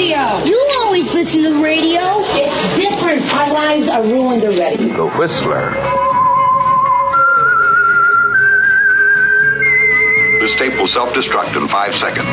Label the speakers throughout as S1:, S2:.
S1: You always listen to the radio.
S2: It's different. Our lives are ruined already.
S3: The Whistler.
S4: This tape will self-destruct in five seconds.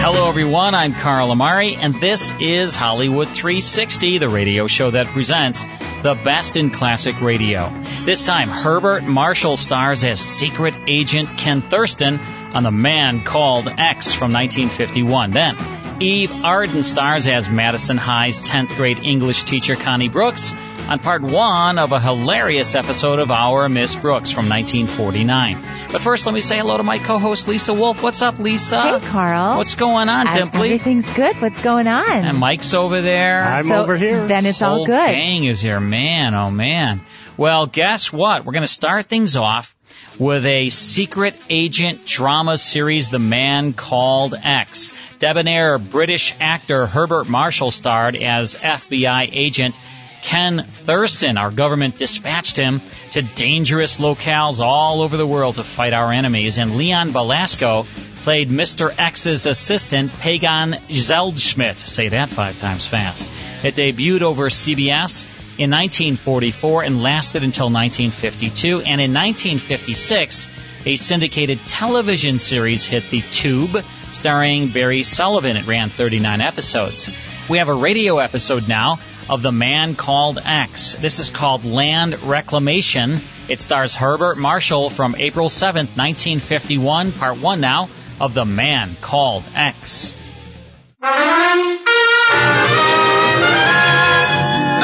S5: Hello, everyone. I'm Carl Amari, and this is Hollywood 360, the radio show that presents the best in classic radio. This time, Herbert Marshall stars as secret agent Ken Thurston on The Man Called X from 1951. Then, Eve Arden stars as Madison High's 10th grade English teacher Connie Brooks on part one of a hilarious episode of Our Miss Brooks from 1949. But first, let me say hello to my co-host Lisa Wolf. What's up, Lisa?
S6: Hey, Carl.
S5: What's going on,
S6: Uh,
S5: Dimply?
S6: Everything's good. What's going on?
S5: And Mike's over there.
S7: I'm
S6: So,
S7: over here.
S6: Then it's all good.
S5: gang is here. Man, oh man. Well, guess what? We're going to start things off with a secret agent drama series, The Man Called X. Debonair British actor Herbert Marshall starred as FBI agent Ken Thurston. Our government dispatched him to dangerous locales all over the world to fight our enemies. And Leon Belasco played Mr. X's assistant, Pagan Zeldschmidt. Say that five times fast. It debuted over CBS in 1944 and lasted until 1952. And in 1956, a syndicated television series hit the tube starring Barry Sullivan. It ran 39 episodes. We have a radio episode now of The Man Called X. This is called Land Reclamation. It stars Herbert Marshall from April 7th, 1951, part one now of The Man Called X.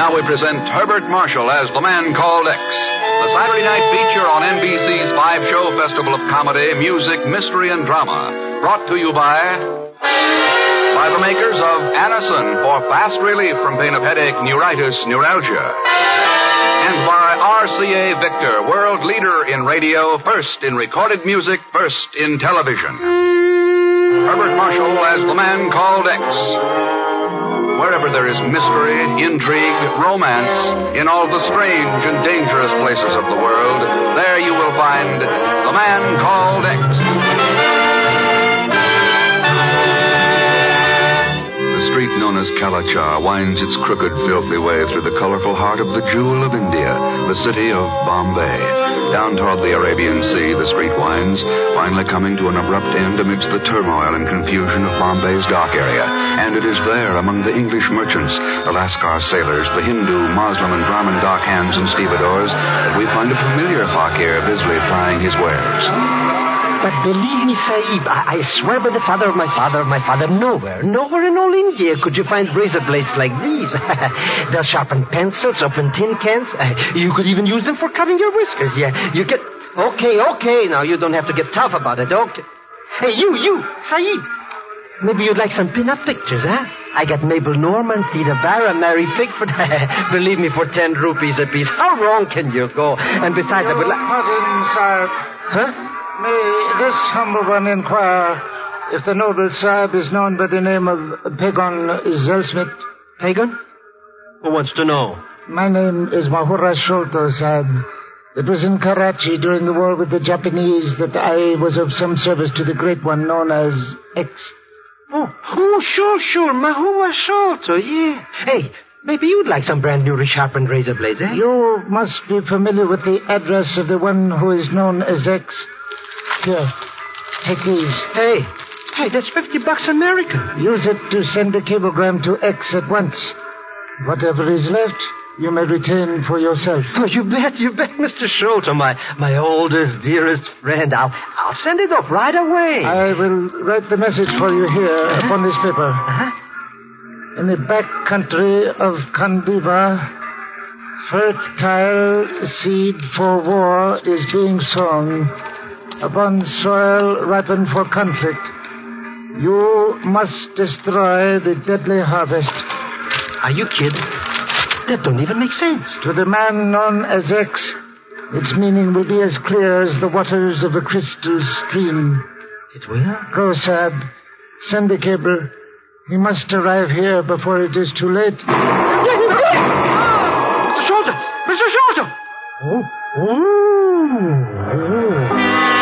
S4: Now we present Herbert Marshall as the man called X, the Saturday night feature on NBC's five show festival of comedy, music, mystery, and drama. Brought to you by by the makers of Anacin for fast relief from pain of headache, neuritis, neuralgia. And by RCA Victor, world leader in radio, first in recorded music, first in television. Herbert Marshall as the man called X. Wherever there is mystery, intrigue, romance, in all the strange and dangerous places of the world, there you will find the man called X.
S8: The street known as Kalachar winds its crooked, filthy way through the colorful heart of the jewel of India, the city of Bombay. Down toward the Arabian Sea, the street winds, finally coming to an abrupt end amidst the turmoil and confusion of Bombay's dock area. And it is there, among the English merchants, the Lascar sailors, the Hindu, Muslim, and Brahmin dock hands and stevedores, that we find a familiar fakir busily plying his wares.
S9: But believe me, Sahib, I, I swear by the father of my father of my father, nowhere, nowhere in all India could you find razor blades like these. They'll sharpen pencils, open tin cans. Uh, you could even use them for cutting your whiskers. Yeah, you get. Okay, okay, now you don't have to get tough about it, okay? Hey, you, you, Sahib. Maybe you'd like some pin-up pictures, huh? I got Mabel Normand, Theda Bara, Mary Pickford. Believe me, for ten rupees a piece. How wrong can you go? And besides, I would like.
S7: Pardon, sir.
S9: Huh?
S7: May this humble one inquire if the noble Sahib is known by the name of Pagan Zelsmith?
S9: Pagan? Who wants to know?
S7: My name is Mahura Sholto, Sahib. It was in Karachi during the war with the Japanese that I was of some service to the great one known as X.
S9: Oh, oh sure, sure. Mahua Sholto, yeah. Hey, maybe you'd like some brand new resharpened razor blades, eh?
S7: You must be familiar with the address of the one who is known as X. Here, take these.
S9: Hey, hey, that's 50 bucks American.
S7: Use it to send a cablegram to X at once. Whatever is left, you may retain for yourself.
S9: Oh, you bet, you bet, Mr. Sholto, my, my oldest, dearest friend. I'll, I'll send it off right away.
S7: I will write the message for you here
S9: Uh-huh.
S7: upon this paper.
S9: Uh-huh.
S7: In the back country of Kandiva, fertile seed for war is being sown upon soil ripened for conflict. You must destroy the deadly harvest.
S9: Are you kidding?
S10: That don't even make sense.
S7: To the man known as X, its meaning will be as clear as the waters of a crystal stream.
S10: It will?
S7: Go, Sab. Send the cable. He must arrive here before it is too late.
S10: Mr. Sholto! Mr. Sholto!
S7: Oh, oh, oh.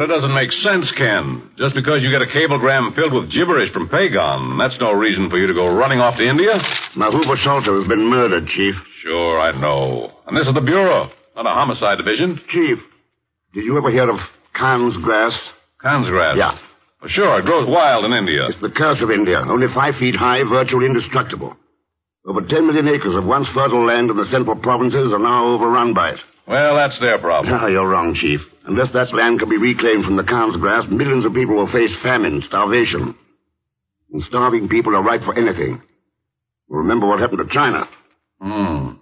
S11: But it doesn't make sense, Ken. Just because you get a cablegram filled with gibberish from Pagon, that's no reason for you to go running off to India.
S6: Mahuba Sholto has been murdered, Chief.
S11: Sure, I know. And this is the Bureau, not a homicide division.
S6: Chief, did you ever hear of Khan's grass?
S11: Khan's grass?
S6: Yeah.
S11: Well, sure, it grows wild in India.
S6: It's the curse of India. Only five feet high, virtually indestructible. Over 10 million acres of once fertile land in the central provinces are now overrun by it.
S11: Well, that's their problem.
S6: No, you're wrong, Chief. Unless that land can be reclaimed from the Khan's grass, millions of people will face famine, starvation. And starving people are ripe for anything. Remember what happened to China.
S11: Hmm.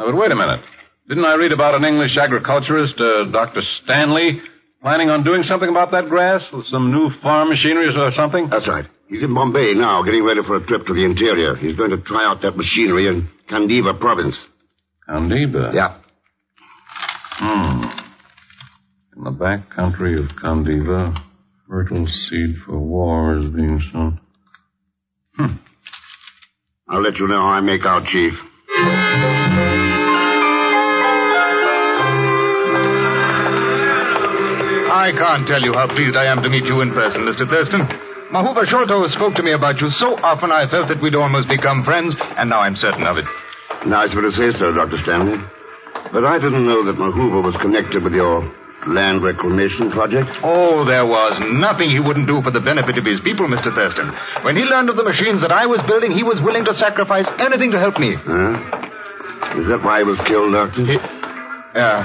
S11: Now, but wait a minute. Didn't I read about an English agriculturist, uh, Dr. Stanley, planning on doing something about that grass with some new farm machinery or something?
S6: That's right. He's in Bombay now, getting ready for a trip to the interior. He's going to try out that machinery in Kandiva province.
S11: Kandiva?
S6: Yeah.
S11: Hmm. In the back country of Kandiva, fertile seed for war is being sown.
S6: Hmm. I'll let you know how I make out, Chief.
S12: I can't tell you how pleased I am to meet you in person, Mr. Thurston. Mahuba Sholto spoke to me about you so often I felt that we'd almost become friends, and now I'm certain of it.
S6: Nice of you to say so, Dr. Stanley. But I didn't know that Mahuba was connected with your land reclamation project.
S12: Oh, there was nothing he wouldn't do for the benefit of his people, Mr. Thurston. When he learned of the machines that I was building, he was willing to sacrifice anything to help me.
S6: Huh? Is that why he was killed, Doctor?
S12: He, uh,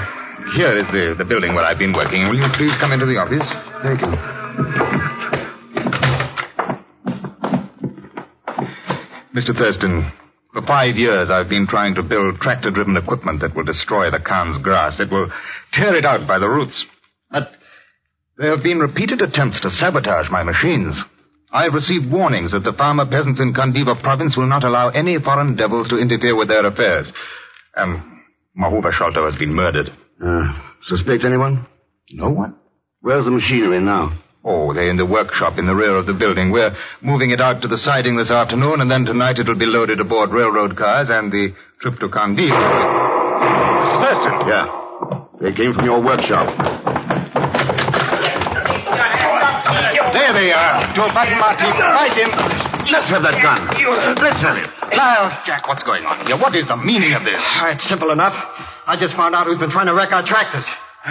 S12: here is the, the building where I've been working. Will you please come into the office?
S6: Thank you.
S12: Mr. Thurston, for five years I've been trying to build tractor-driven equipment that will destroy the Khan's grass. It will tear it out by the roots. But there have been repeated attempts to sabotage my machines. I've received warnings that the farmer peasants in Kandiva province will not allow any foreign devils to interfere with their affairs. Um, Mahuba Sholto has been murdered.
S6: Uh, suspect anyone?
S12: No one.
S6: Where's the machinery now?
S12: Oh, they're in the workshop in the rear of the building. We're moving it out to the siding this afternoon, and then tonight it'll be loaded aboard railroad cars and the trip to Kandiva. Mr. Thurston.
S6: Yeah. They came from your workshop.
S12: There they are. Joe Button, Martin. Right him.
S6: Let's have that gun. Let's have it.
S12: Now, Jack, what's going on here? What is the meaning of this?
S10: Ah, it's simple enough. I just found out who's been trying to wreck our tractors.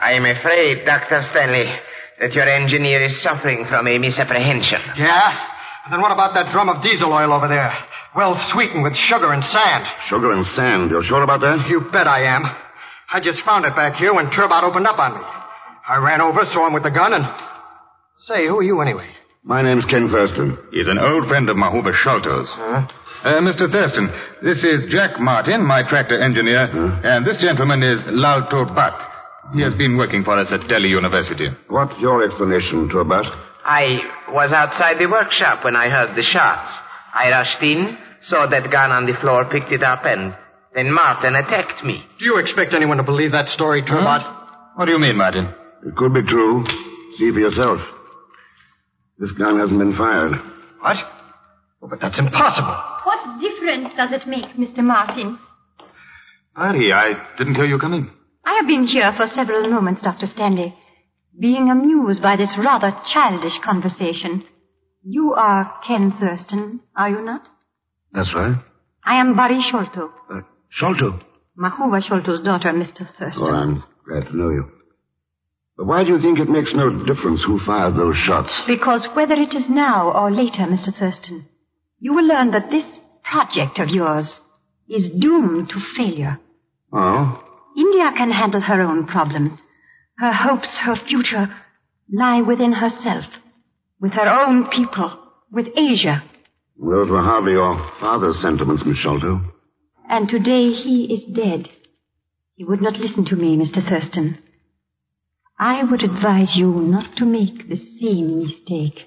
S13: I am afraid, Dr. Stanley, that your engineer is suffering from a misapprehension.
S10: Yeah? And then what about that drum of diesel oil over there? Well sweetened with sugar and sand.
S6: Sugar and sand. You're sure about that?
S10: You bet I am. I just found it back here when Turbot opened up on me. I ran over, saw him with the gun, and. Say, who are you anyway?
S6: My name's Ken Thurston.
S12: He's an old friend of Mahuba Sholto's.
S10: Huh?
S12: Uh, Mr. Thurston, this is Jack Martin, my tractor engineer,
S6: huh?
S12: and this gentleman is Lal Butt. He has been working for us at Delhi University.
S6: What's your explanation, Turbat?
S13: I was outside the workshop when I heard the shots. I rushed in, saw that gun on the floor, picked it up, and then Martin attacked me.
S10: Do you expect anyone to believe that story, Turbot?
S12: Hmm? What do you mean, Martin?
S6: It could be true. See for yourself. This gun hasn't been fired.
S10: What? Oh, but that's impossible.
S14: What difference does it make, Mr. Martin?
S12: Patty, I didn't hear you come in.
S14: I have been here for several moments, Dr. Stanley, being amused by this rather childish conversation. You are Ken Thurston, are you not?
S6: That's right.
S14: I am Barry Sholto.
S6: Uh, Sholto?
S14: Mahuva Sholto's daughter, Mr. Thurston.
S6: Oh, I'm glad to know you. But why do you think it makes no difference who fired those shots?
S14: Because whether it is now or later, Mr. Thurston, you will learn that this project of yours is doomed to failure.
S6: Oh?
S14: India can handle her own problems. Her hopes, her future, lie within herself, with her own people, with Asia.
S6: Those were hardly your father's sentiments, Miss Sholto.
S14: And today he is dead. He would not listen to me, Mr. Thurston. I would advise you not to make the same mistake.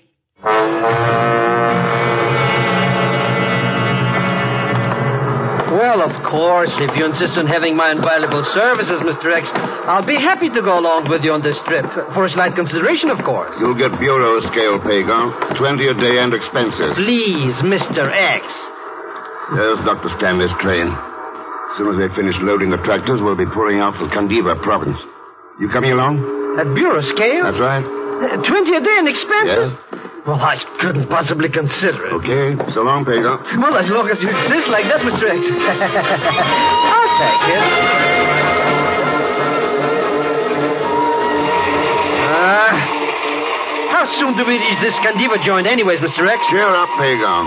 S9: Well, of course, if you insist on having my invaluable services, Mr. X, I'll be happy to go along with you on this trip. For a slight consideration, of course.
S6: You'll get bureau scale pay, Gone. Twenty a day and expenses.
S9: Please, Mr. X.
S6: There's Dr. Stanley's train. As soon as they finish loading the tractors, we'll be pouring out for Kandiva province. You coming along?
S9: At bureau scale?
S6: That's right.
S9: Uh, Twenty a day and expenses?
S6: Yes.
S9: Well, I couldn't possibly consider it.
S6: Okay. So long, Pego.
S9: Well, as long as you insist like that, Mr. X. I'll take it. Uh, how soon do we reach this Kandiva joint anyways, Mr. X?
S6: Cheer up, Pagon.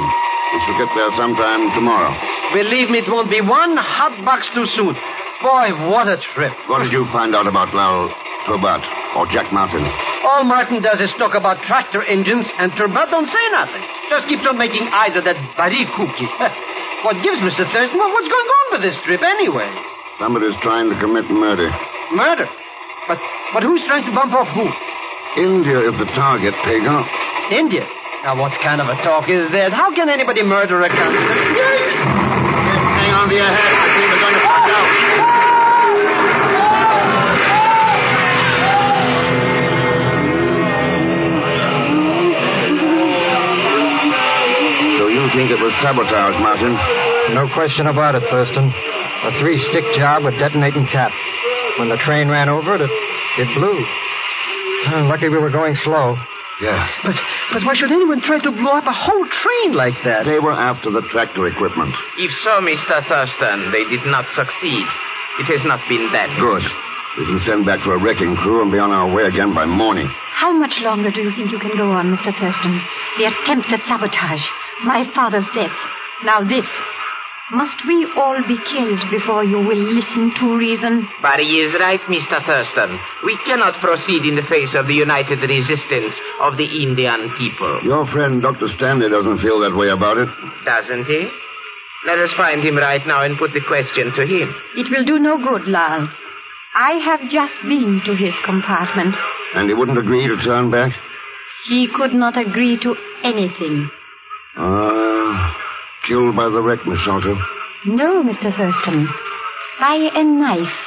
S6: We shall get there sometime tomorrow.
S9: Believe me, it won't be one hot box too soon. Boy, what a trip.
S6: What did you find out about Lal Turbat or Jack Martin?
S9: All Martin does is talk about tractor engines, and Turbat don't say nothing. Just keeps on making eyes at that Barry cookie. what gives, Mr. Thurston? What's going on with this trip, anyways?
S6: Somebody's trying to commit murder.
S9: Murder? But but who's trying to bump off who?
S6: India is the target, Pagon.
S9: India. Now, what kind of a talk is that? How can anybody murder a continent?
S6: Hang on to your head. I think we're going to find out. Think it was sabotage, Martin?
S10: No question about it, Thurston. A three-stick job with detonating cap. When the train ran over it, it, it blew. Uh, lucky we were going slow.
S6: Yeah.
S9: But, but why should anyone try to blow up a whole train like that?
S6: They were after the tractor equipment.
S13: If so, Mr. Thurston, they did not succeed. It has not been that
S6: Good. We can send back for a wrecking crew and be on our way again by morning.
S14: How much longer do you think you can go on, Mr. Thurston? The attempts at sabotage, my father's death, now this. Must we all be killed before you will listen to reason?
S13: But he is right, Mr. Thurston. We cannot proceed in the face of the united resistance of the Indian people.
S6: Your friend, Dr. Stanley, doesn't feel that way about it.
S13: Doesn't he? Let us find him right now and put the question to him.
S14: It will do no good, Lal. I have just been to his compartment.
S6: And he wouldn't agree to turn back?
S14: He could not agree to anything.
S6: Ah, killed by the wreck, Miss Sholto.
S14: No, Mr. Thurston. By a knife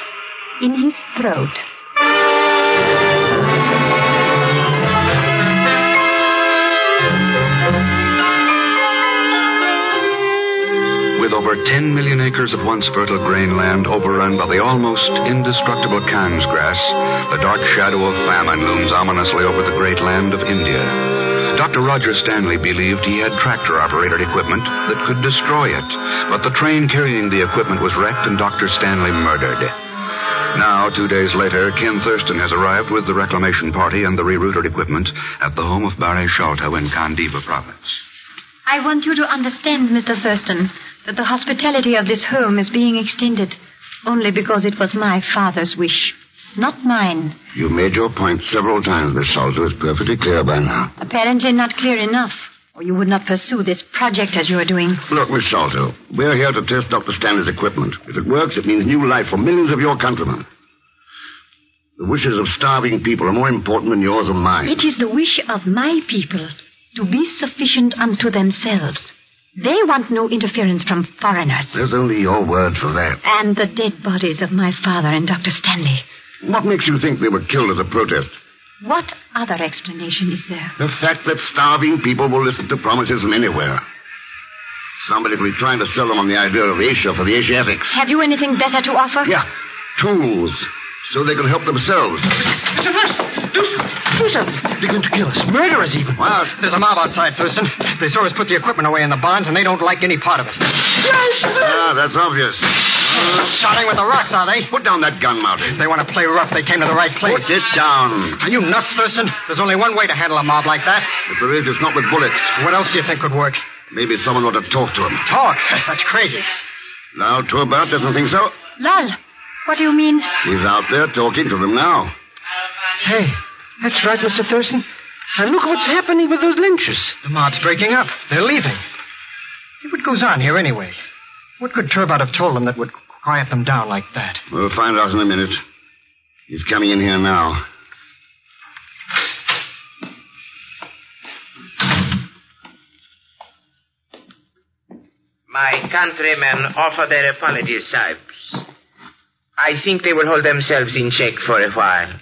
S14: in his throat.
S8: With over 10 million acres of once fertile grain land overrun by the almost indestructible Khan's grass, the dark shadow of famine looms ominously over the great land of India. Dr. Roger Stanley believed he had tractor operated equipment that could destroy it, but the train carrying the equipment was wrecked and Dr. Stanley murdered. Now, two days later, Ken Thurston has arrived with the reclamation party and the rerouted equipment at the home of Barry Sholto in Kandiva province.
S14: I want you to understand, Mr. Thurston, that the hospitality of this home is being extended only because it was my father's wish, not mine.
S6: You've made your point several times, Miss Sholto. It's perfectly clear by now.
S14: Apparently not clear enough, or you would not pursue this project as you are doing.
S6: Look, Miss Sholto, we're here to test Dr. Stanley's equipment. If it works, it means new life for millions of your countrymen. The wishes of starving people are more important than yours or mine.
S14: It is the wish of my people to be sufficient unto themselves. They want no interference from foreigners.
S6: There's only your word for that.
S14: And the dead bodies of my father and Dr. Stanley.
S6: What makes you think they were killed as a protest?
S14: What other explanation is there?
S6: The fact that starving people will listen to promises from anywhere. Somebody will be trying to sell them on the idea of Asia for the Asiatics.
S14: Have you anything better to offer?
S6: Yeah, tools. So they can help themselves.
S9: Thurston, Do something. They're going to kill us. Murder us, even.
S10: Well, there's a mob outside, Thurston. They saw us put the equipment away in the barns, and they don't like any part of it. Yes.
S6: Ah, that's obvious.
S10: Starting with the rocks, are they?
S6: Put down that gun, Marty.
S10: If they want to play rough, they came to the right place.
S6: Put it down.
S10: Are you nuts, Thurston? There's only one way to handle a mob like that.
S6: If there is, it's not with bullets.
S10: What else do you think could work?
S6: Maybe someone ought to talk to him.
S10: Talk? That's crazy.
S6: Now, Turbat doesn't think so.
S14: Lal, what do you mean?
S6: He's out there talking to them now.
S9: Hey, that's right, Mr. Thurston. And look what's happening with those lynches.
S10: The mob's breaking up. They're leaving. What goes on here anyway? What could Turbot have told them that would quiet them down like that?
S6: We'll find out in a minute. He's coming in here now.
S13: My countrymen offer their apologies, sir. I think they will hold themselves in check for a while.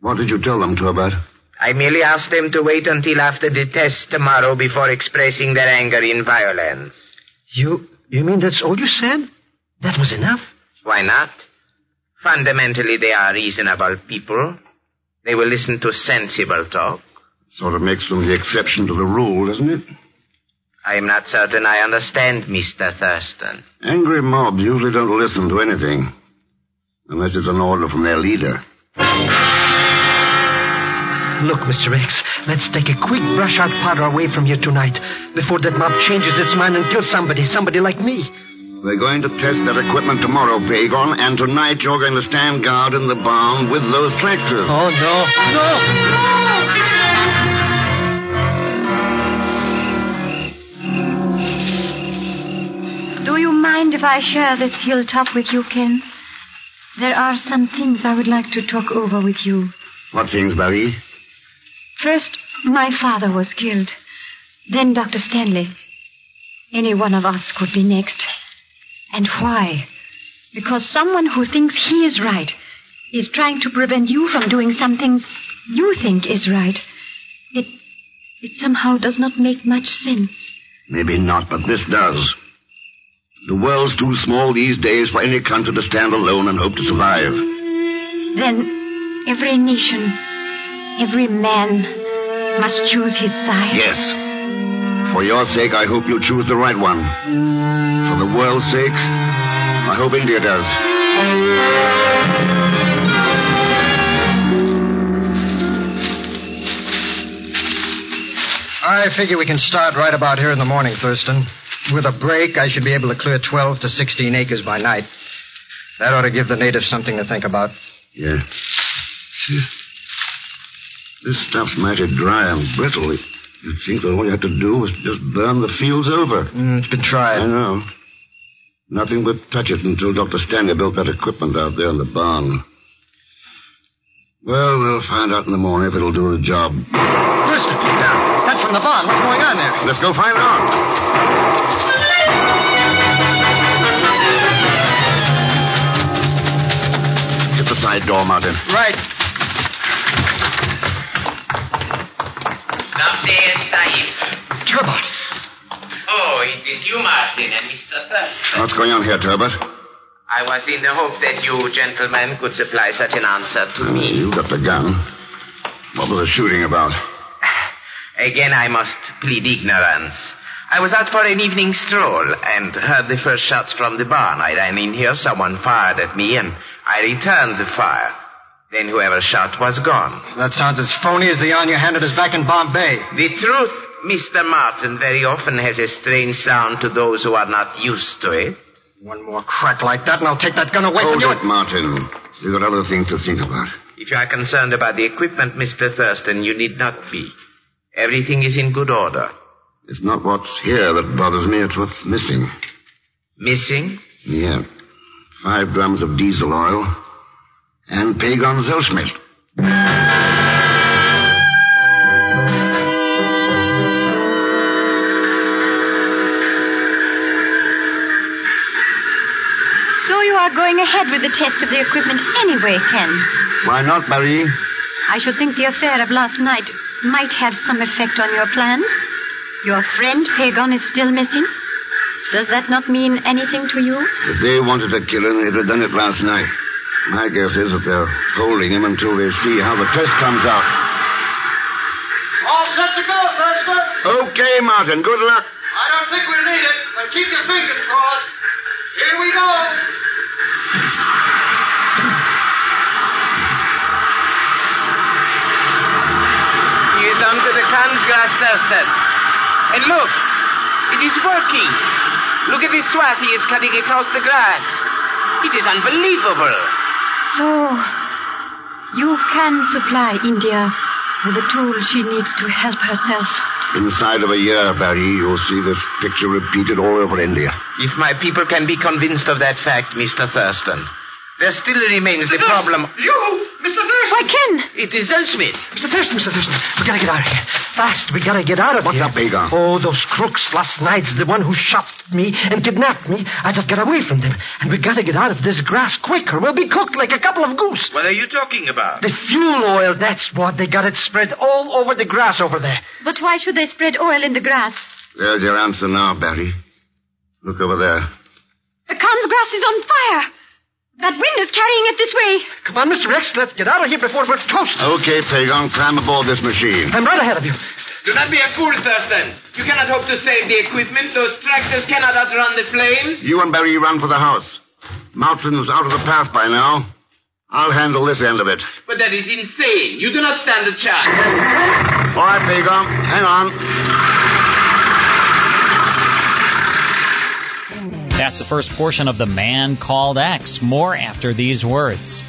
S6: What did you tell them, Turbot?
S13: I merely asked them to wait until after the test tomorrow before expressing their anger in violence.
S9: You, you mean that's all you said? That was enough?
S13: Why not? Fundamentally, they are reasonable people. They will listen to sensible talk.
S6: Sort of makes them the exception to the rule, doesn't it?
S13: I am not certain I understand, Mr. Thurston.
S6: Angry mobs usually don't listen to anything. Unless it's an order from their leader.
S9: Look, Mr. X, let's take a quick brush out powder away from here tonight before that mob changes its mind and kills somebody, somebody like me.
S6: They're going to test that equipment tomorrow, Pagon, and tonight you're going to stand guard in the barn with those tractors.
S9: Oh, no. No!
S14: Do you mind if I share this hilltop with you, Ken? There are some things I would like to talk over with you.
S6: What things, Barry?
S14: First, my father was killed. Then Dr. Stanley. Any one of us could be next. And why? Because someone who thinks he is right is trying to prevent you from doing something you think is right. It it somehow does not make much sense.
S6: Maybe not, but this does. The world's too small these days for any country to stand alone and hope to survive.
S14: Then every nation, every man must choose his side.
S6: Yes. For your sake, I hope you choose the right one. For the world's sake, I hope India does.
S10: I figure we can start right about here in the morning, Thurston. With a break, I should be able to clear 12 to 16 acres by night. That ought to give the natives something to think about.
S6: Yeah. This stuff's mighty dry and brittle. You'd think that all you had to do was just burn the fields over.
S10: Mm, it's been tried.
S6: I know. Nothing but touch it until Dr. Stanley built that equipment out there in the barn. Well, we'll find out in the morning if it'll do the job.
S10: Down. That's from the barn. What's going on there?
S6: Let's go find out. Side door, Martin.
S10: Right.
S13: Stop there, Sahib.
S10: Turbot.
S13: Oh, it is you, Martin, and Mr. Thurston.
S6: What's going on here, Turbot?
S13: I was in the hope that you gentlemen could supply such an answer to uh, me.
S6: You got the gun. What was the shooting about?
S13: Again, I must plead ignorance. I was out for an evening stroll and heard the first shots from the barn. I ran in here, someone fired at me, and I returned the fire. Then whoever shot was gone.
S10: That sounds as phony as the yarn you handed us back in Bombay.
S13: The truth, Mr. Martin, very often has a strange sound to those who are not used to it.
S10: One more crack like that, and I'll take that gun away
S6: Hold
S10: from you.
S6: Hold it, Martin. You've got other things to think about.
S13: If you are concerned about the equipment, Mr. Thurston, you need not be. Everything is in good order.
S6: It's not what's here that bothers me, it's what's missing.
S13: Missing?
S6: Yeah. Five drums of diesel oil and Pagon Zellschmidt.
S14: So you are going ahead with the test of the equipment anyway, Ken.
S6: Why not, Marie?
S14: I should think the affair of last night might have some effect on your plans. Your friend Pagon is still missing. Does that not mean anything to you?
S6: If they wanted to kill him, they'd have done it last night. My guess is that they're holding him until they see how the test comes out.
S15: All set to go, Thurston.
S6: Okay, Martin. Good luck.
S15: I don't think we'll need it, but keep your fingers crossed. Here we go.
S13: He is onto the Khan's grass, Thurston. And look, it is working. Look at this swath he is cutting across the grass. It is unbelievable.
S14: So, you can supply India with the tools she needs to help herself.
S6: Inside of a year, Barry, you'll see this picture repeated all over India.
S13: If my people can be convinced of that fact, Mr. Thurston, there still remains the problem.
S15: You, Mr. Thurston.
S14: Why, Ken!
S13: It is Elsmith.
S9: Mr. Thurston, Mr. Thurston, we gotta get out of here. Fast, we gotta get out of
S6: What's
S9: here.
S6: up, Bagon?
S9: Oh, those crooks last night, the one who shot me and kidnapped me. I just got away from them. And we gotta get out of this grass quick or we'll be cooked like a couple of goose.
S13: What are you talking about?
S9: The fuel oil, that's what. They got it spread all over the grass over there.
S14: But why should they spread oil in the grass?
S6: There's your answer now, Barry. Look over there.
S14: The Khan's grass is on fire. That wind is carrying it this way.
S9: Come on, Mr. Rex. let's get out of here before we're toasted.
S6: Okay, Pagon, climb aboard this machine.
S9: I'm right ahead of you.
S13: Do not be a fool, Thurston. You cannot hope to save the equipment. Those tractors cannot outrun the flames.
S6: You and Barry run for the house. Mountain's out of the path by now. I'll handle this end of it.
S13: But that is insane. You do not stand a chance.
S6: All right, Pagon, hang on.
S5: That's the first portion of The Man Called X. More after these words.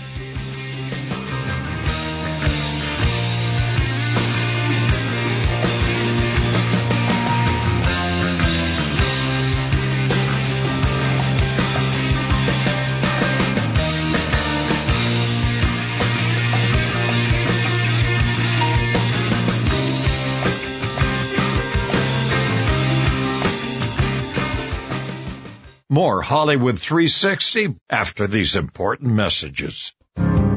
S16: More Hollywood 360 after these important messages.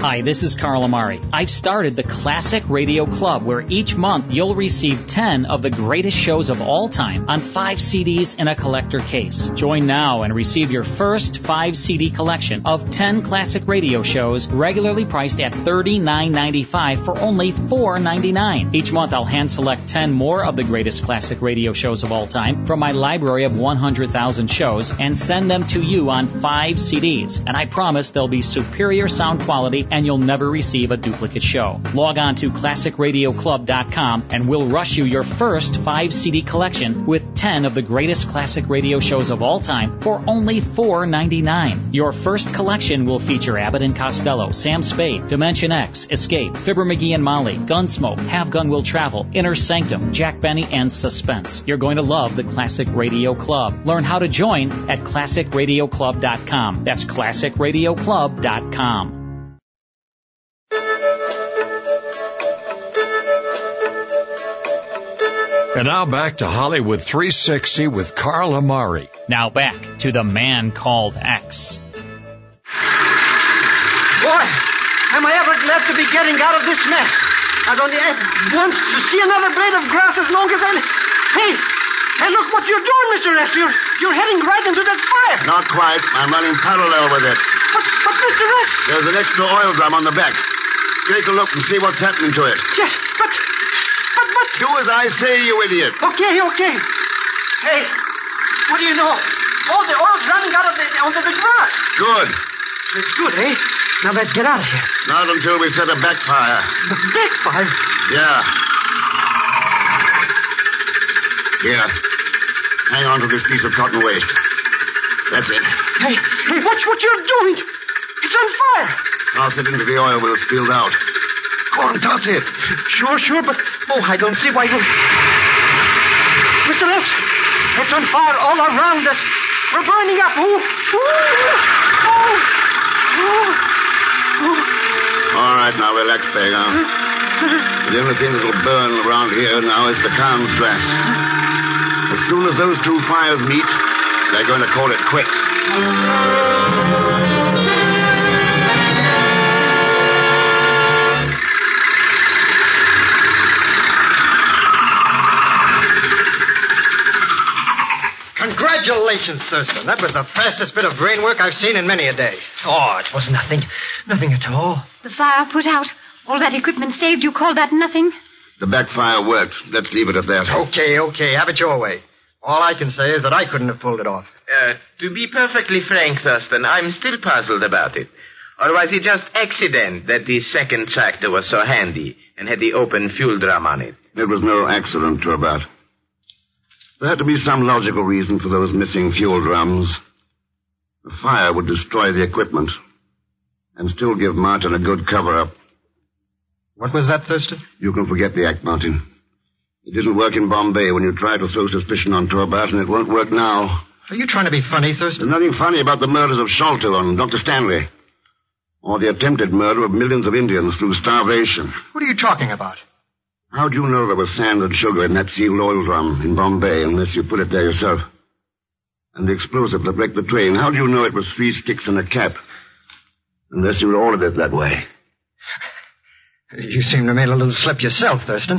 S5: Hi, this is Carl Amari. I've started the Classic Radio Club where each month you'll receive 10 of the greatest shows of all time on 5 CDs in a collector case. Join now and receive your first 5 CD collection of 10 classic radio shows regularly priced at $39.95 for only $4.99. Each month I'll hand select 10 more of the greatest classic radio shows of all time from my library of 100,000 shows and send them to you on 5 CDs. And I promise they'll be superior sound quality and you'll never receive a duplicate show. Log on to classicradioclub.com and we'll rush you your first 5 CD collection with 10 of the greatest classic radio shows of all time for only $4.99. Your first collection will feature Abbott and Costello, Sam Spade, Dimension X, Escape, Fibber McGee and Molly, Gunsmoke, Have Gun Will Travel, Inner Sanctum, Jack Benny, and Suspense. You're going to love the Classic Radio Club. Learn how to join at classicradioclub.com. That's classicradioclub.com.
S16: And now back to Hollywood 360 with Carl Amari.
S5: Now back to the man called X.
S9: Boy, am I ever glad to be getting out of this mess. I'd only want to see another blade of grass as long as I... Hey, hey, look what you're doing, Mr. X. You're, you're heading right into that fire.
S6: Not quite. I'm running parallel with it.
S9: But, but Mr. X...
S6: There's an extra oil drum on the back. Take a look and see what's happening to it.
S9: Yes, but... But...
S6: Do as I say, you idiot.
S9: Okay, okay. Hey, what do you know? All the oil's running out of the, onto the grass.
S6: Good.
S9: It's good, eh? Now let's get out of here.
S6: Not until we set a backfire.
S9: The backfire?
S6: Yeah. Here. Hang on to this piece of cotton waste. That's it.
S9: Hey, hey, watch what you're doing. It's on fire.
S6: Toss it into the oil we'll spilled out. Go on, toss it.
S9: Sure, sure, but oh, I don't see why you. Mr. X, it's on fire all around us. We're burning up. Ooh, ooh, oh, oh,
S6: All right, now relax, Pagan. The only thing that'll burn around here now is the Khan's grass. As soon as those two fires meet, they're going to call it quits.
S10: Congratulations, Thurston. That was the fastest bit of brain work I've seen in many a day.
S9: Oh, it was nothing. Nothing at all.
S14: The fire put out. All that equipment saved. You call that nothing?
S6: The backfire worked. Let's leave it at that.
S10: Okay, okay. Have it your way. All I can say is that I couldn't have pulled it off.
S13: Uh, to be perfectly frank, Thurston, I'm still puzzled about it. Or was it just accident that the second tractor was so handy and had the open fuel drum on it?
S6: It was no accident, Turbat. There had to be some logical reason for those missing fuel drums. The fire would destroy the equipment and still give Martin a good cover-up.
S10: What was that, Thurston?
S6: You can forget the act, Martin. It didn't work in Bombay when you tried to throw suspicion on Turbat, and it won't work now.
S10: Are you trying to be funny, Thurston?
S6: There's nothing funny about the murders of Sholto and Dr. Stanley. or the attempted murder of millions of Indians through starvation.
S10: What are you talking about?
S6: How do you know there was sand and sugar in that sealed oil drum in Bombay unless you put it there yourself? And the explosive that wrecked the train, how do you know it was three sticks and a cap? Unless you ordered it that way.
S10: You seem to have made a little slip yourself, Thurston.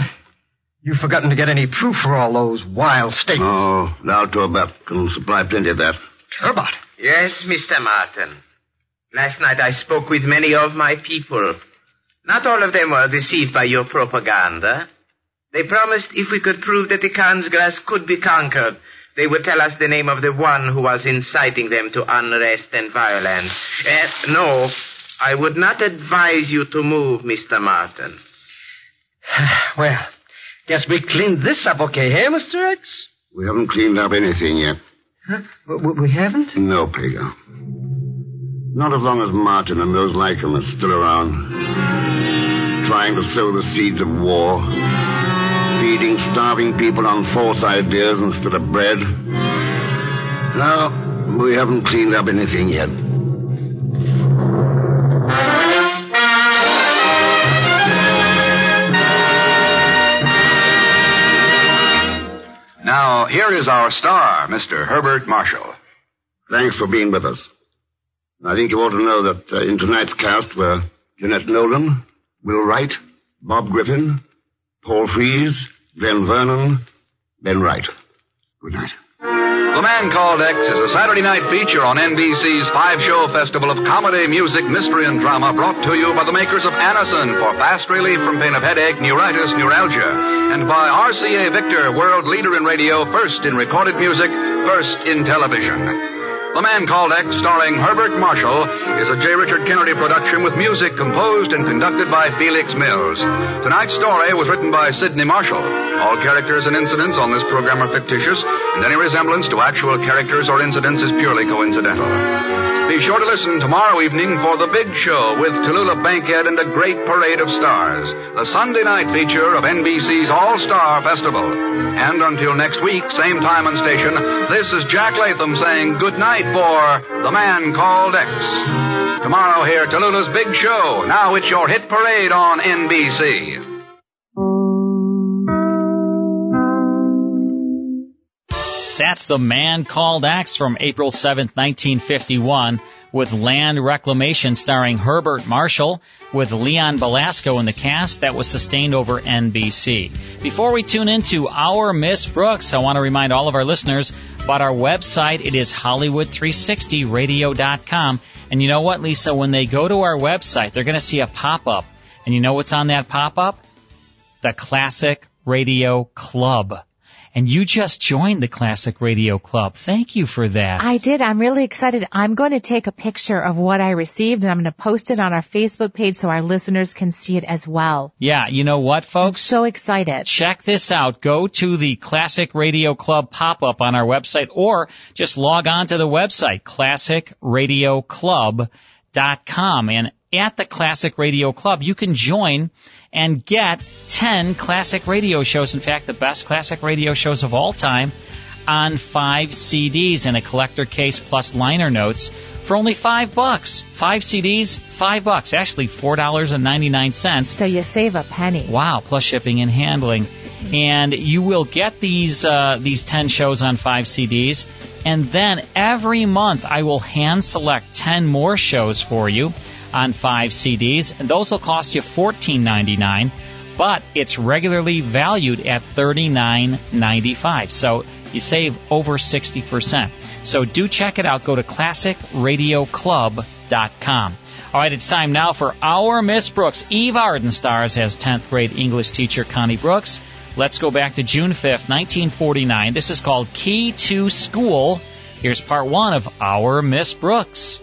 S10: You've forgotten to get any proof for all those wild statements.
S6: Oh, now Turbat can supply plenty of that.
S10: Turbot?
S13: Yes, Mr. Martin. Last night I spoke with many of my people. Not all of them were deceived by your propaganda. They promised if we could prove that the Khan's grass could be conquered, they would tell us the name of the one who was inciting them to unrest and violence. Uh, no, I would not advise you to move, Mr. Martin.
S10: well, guess we cleaned this up okay, eh, Mr. X?
S6: We haven't cleaned up anything yet.
S10: Huh? We haven't?
S6: No, Pago. Not as long as Martin and those like him are still around. Trying to sow the seeds of war. Feeding starving people on false ideas instead of bread. No, we haven't cleaned up anything yet.
S4: Now, here is our star, Mr. Herbert Marshall.
S6: Thanks for being with us. I think you ought to know that uh, in tonight's cast were Jeanette Nolan, Will Wright, Bob Griffin, Paul Frees, Glenn Vernon, Ben Wright. Good night.
S4: The Man Called X is a Saturday night feature on NBC's five-show festival of comedy, music, mystery, and drama brought to you by the makers of Anacin for fast relief from pain of headache, neuritis, neuralgia, and by RCA Victor, world leader in radio, first in recorded music, first in television. The Man Called X, starring Herbert Marshall, is a J. Richard Kennedy production with music composed and conducted by Felix Mills. Tonight's story was written by Sidney Marshall. All characters and incidents on this program are fictitious, and any resemblance to actual characters or incidents is purely coincidental. Be sure to listen tomorrow evening for The Big Show with Tallulah Bankhead and a great parade of stars. The Sunday night feature of NBC's All Star Festival. And until next week, same time and station, this is Jack Latham saying good night for The Man Called X. Tomorrow here, Tallulah's Big Show. Now it's your hit parade on NBC.
S5: That's The Man Called X from April 7th, 1951 with Land Reclamation starring Herbert Marshall with Leon Belasco in the cast that was sustained over NBC. Before we tune into Our Miss Brooks, I want to remind all of our listeners about our website. It is Hollywood360radio.com. And you know what, Lisa? When they go to our website, they're going to see a pop-up. And you know what's on that pop-up? The Classic Radio Club and you just joined the Classic Radio Club. Thank you for that.
S17: I did. I'm really excited. I'm going to take a picture of what I received and I'm going to post it on our Facebook page so our listeners can see it as well.
S5: Yeah, you know what, folks?
S17: I'm so excited.
S5: Check this out. Go to the Classic Radio Club pop-up on our website or just log on to the website, classicradioclub.com. And at the Classic Radio Club, you can join and get 10 classic radio shows. In fact, the best classic radio shows of all time on five CDs in a collector case plus liner notes for only five bucks. Five CDs, five bucks. Actually, four dollars and ninety nine cents.
S17: So you save a penny.
S5: Wow, plus shipping and handling. And you will get these uh, these ten shows on five CDs, and then every month I will hand select ten more shows for you on five CDs, and those will cost you $14.99, but it's regularly valued at $39.95. So you save over 60%. So do check it out. Go to classicradioclub.com. All right, it's time now for our Miss Brooks. Eve Arden stars as 10th grade English teacher Connie Brooks. Let's go back to June 5th, 1949. This is called Key to School. Here's part one of Our Miss Brooks.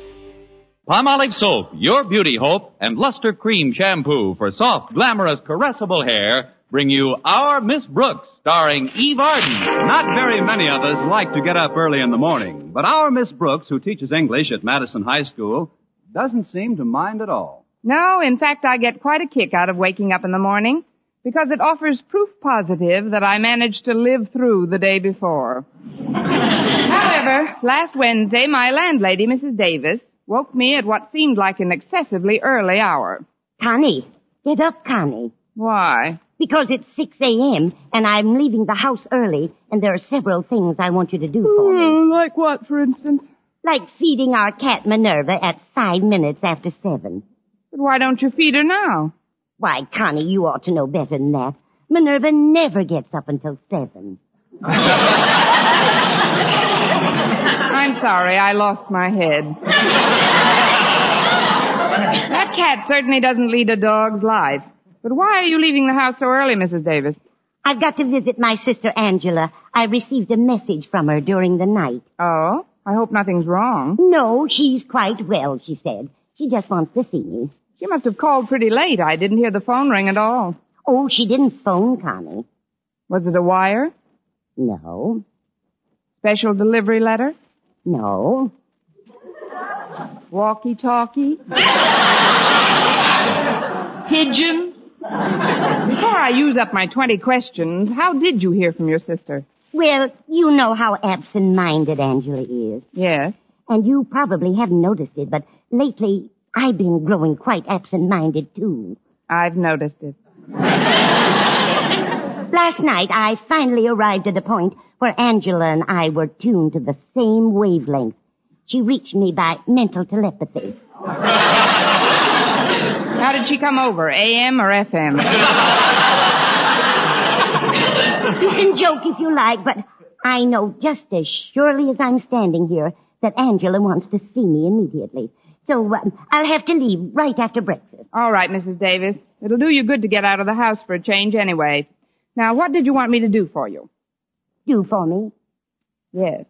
S18: Palmolive soap, your beauty hope, and Lustre-Creme shampoo for soft, glamorous, caressable hair bring you Our Miss Brooks, starring Eve Arden. Not very many of us like to get up early in the morning, but our Miss Brooks, who teaches English at Madison High School, doesn't seem to mind at all.
S19: No, in fact, I get quite a kick out of waking up in the morning because it offers proof positive that I managed to live through the day before. However, last Wednesday, my landlady, Mrs. Davis, woke me at what seemed like an excessively early hour.
S20: Connie, get up, Connie.
S19: Why?
S20: Because it's 6 a.m. and I'm leaving the house early and there are several things I want you to do for me.
S19: Oh, like what, for instance?
S20: Like feeding our cat Minerva at five minutes after seven.
S19: But why don't you feed her now?
S20: Why, Connie, you ought to know better than that. Minerva never gets up until seven.
S19: I'm sorry, I lost my head. that cat certainly doesn't lead a dog's life. But why are you leaving the house so early, Mrs. Davis?
S20: I've got to visit my sister Angela. I received a message from her during the night.
S19: Oh? I hope nothing's wrong.
S20: No, she's quite well, she said. She just wants to see me.
S19: She must have called pretty late. I didn't hear the phone ring at all.
S20: Oh, she didn't phone, Connie.
S19: Was it a wire?
S20: No.
S19: Special delivery letter?
S20: No.
S19: Walkie-talkie? Pigeon? Before I use up my 20 questions, how did you hear from your sister?
S20: Well, you know how absent-minded Angela is.
S19: Yes.
S20: And you probably haven't noticed it, but lately I've been growing quite absent-minded too.
S19: I've noticed it.
S20: Last night I finally arrived at a point where Angela and I were tuned to the same wavelength. She reached me by mental telepathy.
S19: How did she come over, AM or FM?
S20: You can joke if you like, but I know just as surely as I'm standing here that Angela wants to see me immediately. So um, I'll have to leave right after breakfast.
S19: All right, Mrs. Davis. It'll do you good to get out of the house for a change anyway. Now, what did you want me to do for you?
S20: Do for me?
S19: Yes.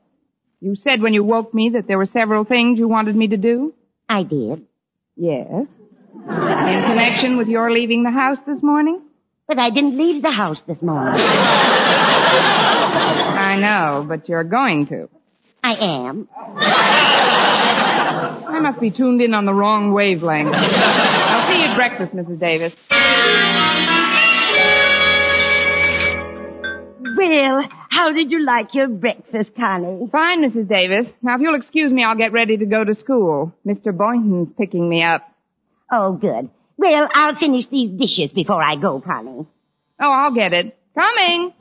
S19: You said when you woke me that there were several things you wanted me to do?
S20: I did.
S19: Yes. In connection with your leaving the house this morning?
S20: But I didn't leave the house this morning.
S19: I know, but you're going to.
S20: I am.
S19: I must be tuned in on the wrong wavelength. I'll see you at breakfast, Mrs. Davis.
S20: Well, how did you like your breakfast, Connie?
S19: Fine, Mrs. Davis. Now, if you'll excuse me, I'll get ready to go to school. Mr. Boynton's picking me up.
S20: Oh, good. Well, I'll finish these dishes before I go, Connie.
S19: Oh, I'll get it. Coming.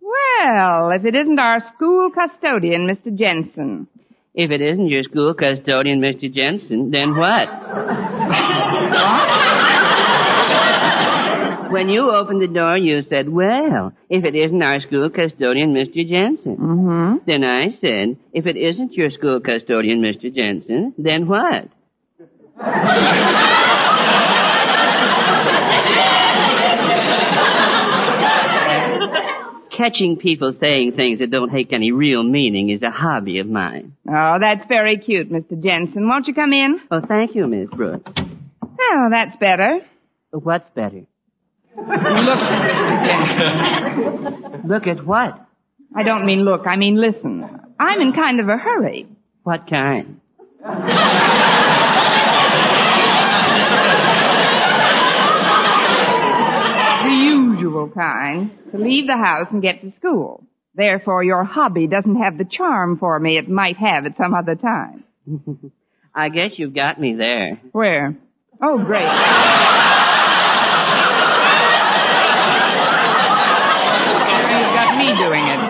S19: Well, if it isn't our school custodian, Mr. Jensen.
S21: If it isn't your school custodian, Mr. Jensen, then what? when you opened the door, you said, well, if it isn't our school custodian, Mr. Jensen.
S19: Mm-hmm.
S21: Then I said, if it isn't your school custodian, Mr. Jensen, then what? Catching people saying things that don't take any real meaning is a hobby of mine.
S19: Oh, that's very cute, Mr. Jensen. Won't you come in?
S21: Oh, thank you, Miss Brooks.
S19: Oh, that's better.
S21: What's better?
S19: Look, Mr. Jensen.
S21: Look at what?
S19: I don't mean look, I mean listen. I'm in kind of a hurry.
S21: What kind?
S19: The usual kind. To leave the house and get to school. Therefore, your hobby doesn't have the charm for me it might have at some other time.
S21: I guess you've got me there.
S19: Where? Oh, great. You've got me doing it.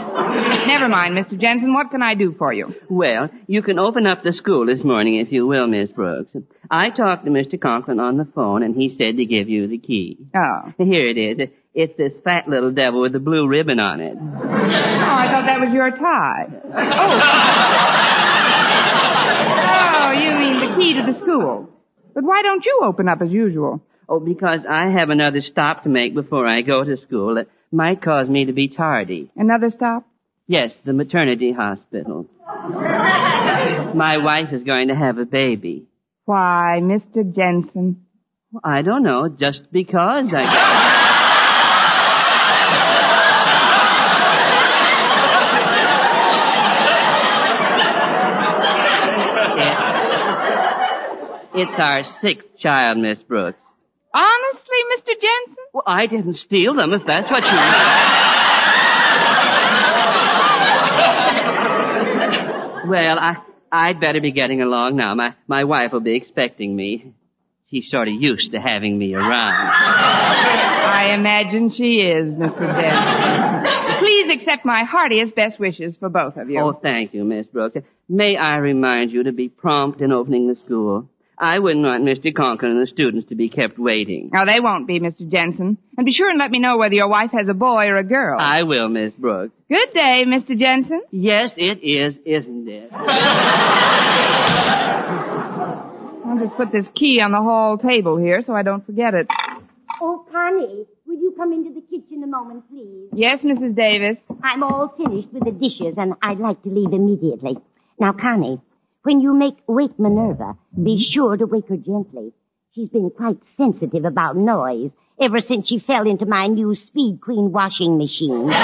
S19: Never mind, Mr. Jensen. What can I do for you?
S21: Well, you can open up the school this morning if you will, Miss Brooks. I talked to Mr. Conklin on the phone and he said to give you the key.
S19: Oh.
S21: Here it is. It's this fat little devil with the blue ribbon on it.
S19: Oh, I thought that was your tie. Oh. Oh, you mean the key to the school. But why don't you open up as usual?
S21: Oh, because I have another stop to make before I go to school It might cause me to be tardy.
S19: Another stop?
S21: Yes, the maternity hospital. My wife is going to have a baby.
S19: Why, Mr. Jensen?
S21: I don't know, just because I... It's our sixth child, Miss Brooks.
S19: Honestly, Mr. Jensen?
S21: Well, I didn't steal them, if that's what you mean. Well, I, I'd better be getting along now. My, my wife will be expecting me. She's sort of used to having me around.
S19: I imagine she is, Mr. Denton. Please accept my heartiest best wishes for both of you.
S21: Oh, thank you, Miss Brooks. May I remind you to be prompt in opening the school? I wouldn't want Mr. Conklin and the students to be kept waiting.
S19: No, they won't be, Mr. Jensen. And be sure and let me know whether your wife has a boy or a girl.
S21: I will, Miss Brooks.
S19: Good day, Mr. Jensen.
S21: Yes, it is, isn't it?
S19: I'll just put this key on the hall table here so I don't forget it.
S20: Oh, Connie, will you come into the kitchen a moment, please?
S19: Yes, Mrs. Davis.
S20: I'm all finished with the dishes, and I'd like to leave immediately. Now, Connie, when you make wake Minerva, be sure to wake her gently. She's been quite sensitive about noise ever since she fell into my new Speed Queen washing machine.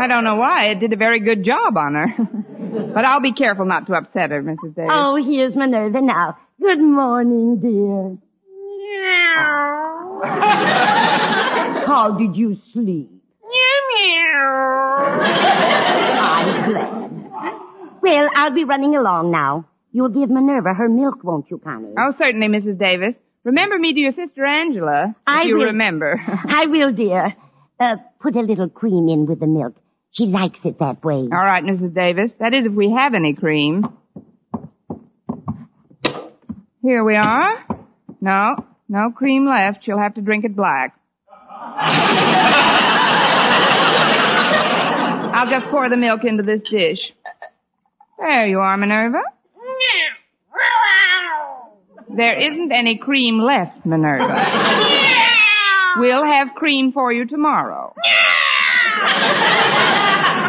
S19: I don't know why. It did a very good job on her. but I'll be careful not to upset her, Mrs. Davis.
S20: Oh, here's Minerva now. Good morning, dear. Meow. How did you sleep? I'm glad. Well, I'll be running along now. You'll give Minerva her milk, won't you, Connie?
S19: Oh, certainly, Mrs. Davis. Remember me to your sister Angela, if
S20: I
S19: you
S20: will.
S19: remember.
S20: I will, dear. Uh, put a little cream in with the milk. She likes it that way.
S19: All right, Mrs. Davis. That is if we have any cream. Here we are. No, no cream left. She'll have to drink it black. I'll just pour the milk into this dish. There you are, Minerva. There isn't any cream left, Minerva. We'll have cream for you tomorrow.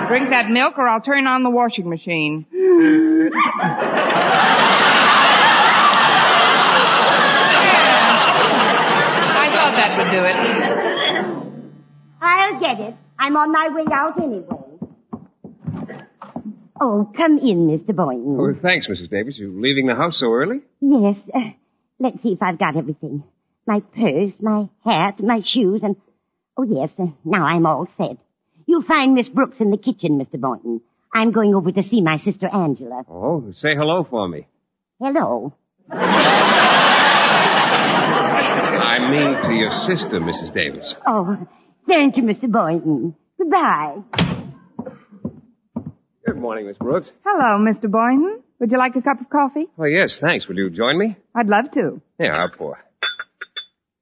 S19: Drink that milk or I'll turn on the washing machine. I thought that would do it.
S20: I'll get it. I'm on my way out anyway. Oh, come in, Mr. Boynton.
S22: Oh, thanks, Mrs. Davis. You're leaving the house so early?
S20: Yes. Uh, let's see if I've got everything. My purse, my hat, my shoes, and... Oh, yes. Uh, now I'm all set. You'll find Miss Brooks in the kitchen, Mr. Boynton. I'm going over to see my sister Angela.
S22: Oh, say hello for me.
S20: Hello.
S22: I mean to your sister, Mrs. Davis.
S20: Oh, thank you, Mr. Boynton. Goodbye.
S22: Good morning, Miss Brooks.
S19: Hello, Mr. Boynton. Would you like a cup of coffee?
S22: Oh, yes, thanks. Will you join me?
S19: I'd love to.
S22: Yeah, I'll pour.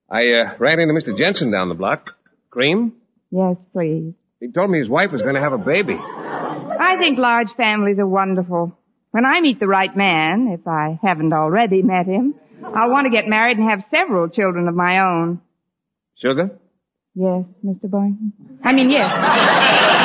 S22: I uh, ran into Mr. Jensen down the block. Cream?
S19: Yes, please.
S22: He told me his wife was going to have a baby.
S19: I think large families are wonderful. When I meet the right man, if I haven't already met him, I'll want to get married and have several children of my own.
S22: Sugar?
S19: Yes, Mr. Boynton. I mean, yes.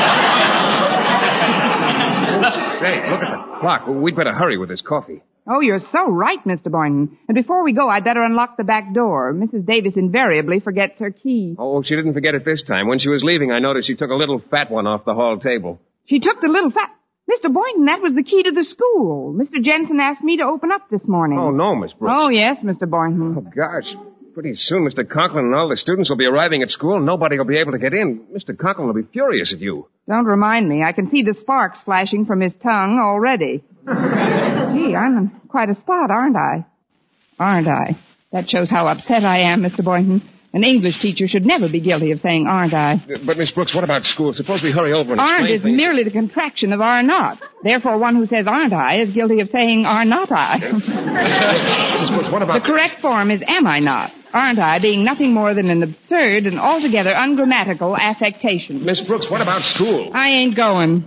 S22: Say, look at the clock. We'd better hurry with this coffee.
S19: Oh, you're so right, Mr. Boynton. And before we go, I'd better unlock the back door. Mrs. Davis invariably forgets her key.
S22: Oh, she didn't forget it this time. When she was leaving, I noticed she took a little fat one off the hall table.
S19: She took the little fat... Mr. Boynton, that was the key to the school. Mr. Jensen asked me to open up this morning.
S22: Oh, no, Miss Brooks.
S19: Oh, yes, Mr. Boynton.
S22: Oh, gosh. Pretty soon, Mr. Conklin and all the students will be arriving at school. and Nobody will be able to get in. Mr. Conklin will be furious at you.
S19: Don't remind me. I can see the sparks flashing from his tongue already. Gee, I'm in quite a spot, aren't I? Aren't I? That shows how upset I am, Mr. Boynton. An English teacher should never be guilty of saying aren't I.
S22: Uh, but, Miss Brooks, what about school? Suppose we hurry over and
S19: Aren't is
S22: things.
S19: merely the contraction of are not. Therefore, one who says aren't I is guilty of saying are not I.
S22: Miss Brooks, what about...
S19: The correct form is am I not? Aren't I being nothing more than an absurd and altogether ungrammatical affectation.
S22: Miss Brooks, what about school?
S19: I ain't going.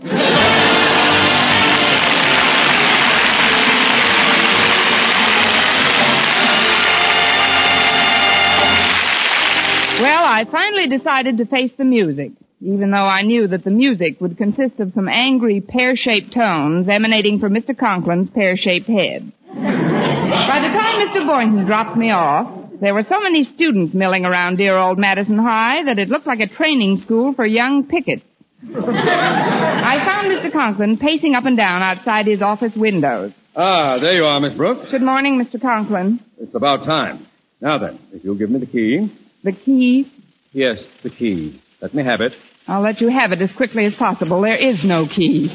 S19: Well, I finally decided to face the music, even though I knew that the music would consist of some angry pear-shaped tones emanating from Mr. Conklin's pear-shaped head. By the time Mr. Boynton dropped me off, there were so many students milling around dear old Madison High that it looked like a training school for young pickets. I found Mr. Conklin pacing up and down outside his office windows.
S11: Ah, there you are, Miss Brooks.
S19: Good morning, Mr. Conklin.
S11: It's about time. Now then, if you'll give me the key.
S19: The key?
S11: Yes, the key. Let me have it.
S19: I'll let you have it as quickly as possible. There is no key.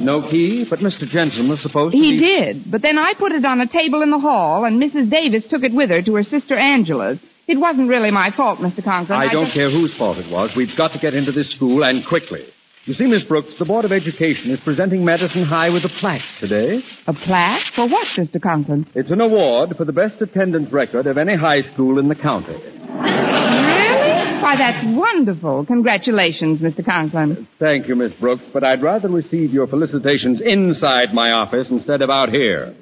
S11: No key, but Mr. Jensen was supposed to
S19: He
S11: be...
S19: did, but then I put it on a table in the hall, and Mrs. Davis took it with her to her sister Angela's. It wasn't really my fault, Mr. Conklin.
S11: I don't
S19: just-
S11: care whose fault it was. We've got to get into this school, and quickly. You see, Miss Brooks, the Board of Education is presenting Madison High with a plaque today.
S19: A plaque? For what, Mr. Conklin?
S11: It's an award for the best attendance record of any high school in the county.
S19: Why, that's wonderful. Congratulations, Mr. Conklin.
S11: Thank you, Miss Brooks, but I'd rather receive your felicitations inside my office instead of out here.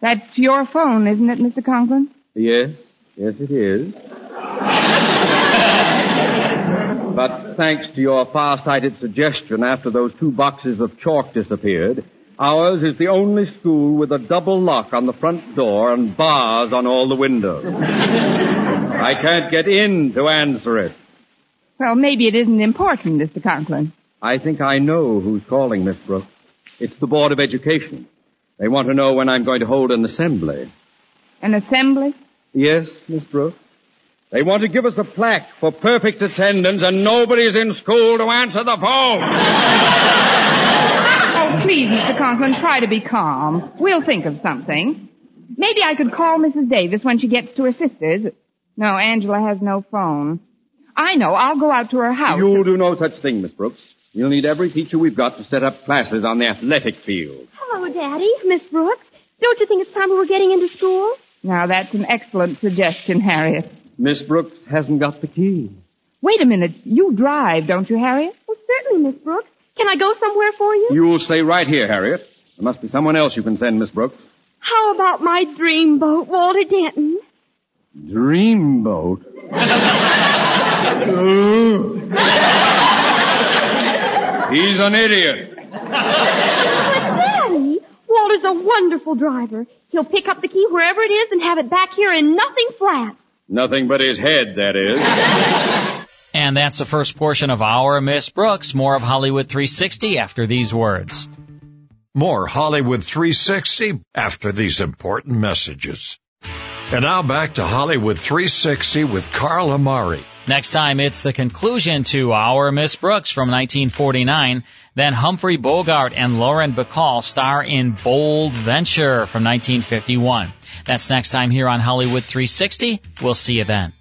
S19: That's your phone, isn't it, Mr. Conklin?
S11: Yes, yes it is. but thanks to your far-sighted suggestion after those two boxes of chalk disappeared, ours is the only school with a double lock on the front door and bars on all the windows. I can't get in to answer it.
S19: Well, maybe it isn't important, Mr. Conklin.
S11: I think I know who's calling, Miss Brooks. It's the Board of Education. They want to know when I'm going to hold an assembly.
S19: An assembly?
S11: Yes, Miss Brooks. They want to give us a plaque for perfect attendance and nobody's in school to answer the phone.
S19: Oh, please, Mr. Conklin, try to be calm. We'll think of something. Maybe I could call Mrs. Davis when she gets to her sister's. No, Angela has no phone. I know. I'll go out to her house.
S11: You'll do no such thing, Miss Brooks. We'll need every teacher we've got to set up classes on the athletic field.
S23: Hello, Daddy. Miss Brooks. Don't you think it's time we were getting into school?
S19: Now, that's an excellent suggestion, Harriet.
S11: Miss Brooks hasn't got the key.
S19: Wait a minute. You drive, don't you, Harriet?
S23: Well, certainly, Miss Brooks. Can I go somewhere for you?
S11: You'll stay right here, Harriet. There must be someone else you can send, Miss Brooks.
S23: How about my dream boat, Walter Denton?
S11: Dreamboat? He's an idiot.
S23: But, Daddy, Walter's a wonderful driver. He'll pick up the key wherever it is and have it back here in nothing flat.
S11: Nothing but his head, that is.
S5: And that's the first portion of our Miss Brooks. More of Hollywood 360 after these words.
S16: More Hollywood 360 after these important messages. And now back to Hollywood 360 with Carl Amari.
S5: Next time, it's the conclusion to Our Miss Brooks from 1949. Then Humphrey Bogart and Lauren Bacall star in Bold Venture from 1951. That's next time here on Hollywood 360. We'll see you then.